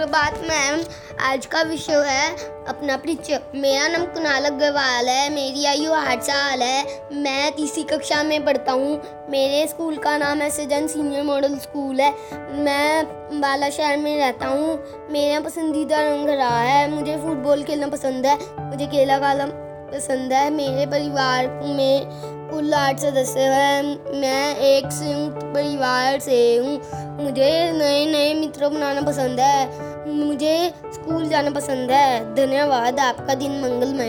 प्रभात ma'am, आज का विषय है, अपना परिचय मेरा नाम कुणाल अग्रवाल है, मेरी आयु आठ साल है, मैं तीसरी कक्षा में पढ़ता हूँ, मेरे स्कूल का नाम है सजन सीनियर मॉडल स्कूल है, मैं बाला शहर में रहता हूँ, मेरा पसंदीदा रंग रहा है, मुझे फुटबॉल खेलना पसंद है, मुझे केला खाना पसंद है। मेरे परिवार में कुल आठ सदस्य हैं। मैं एक संयुक्त परिवार से हूँ। मुझे नए नए मित्रों बनाना पसंद है। मुझे स्कूल जाना पसंद है। धन्यवाद। आपका दिन मंगलमय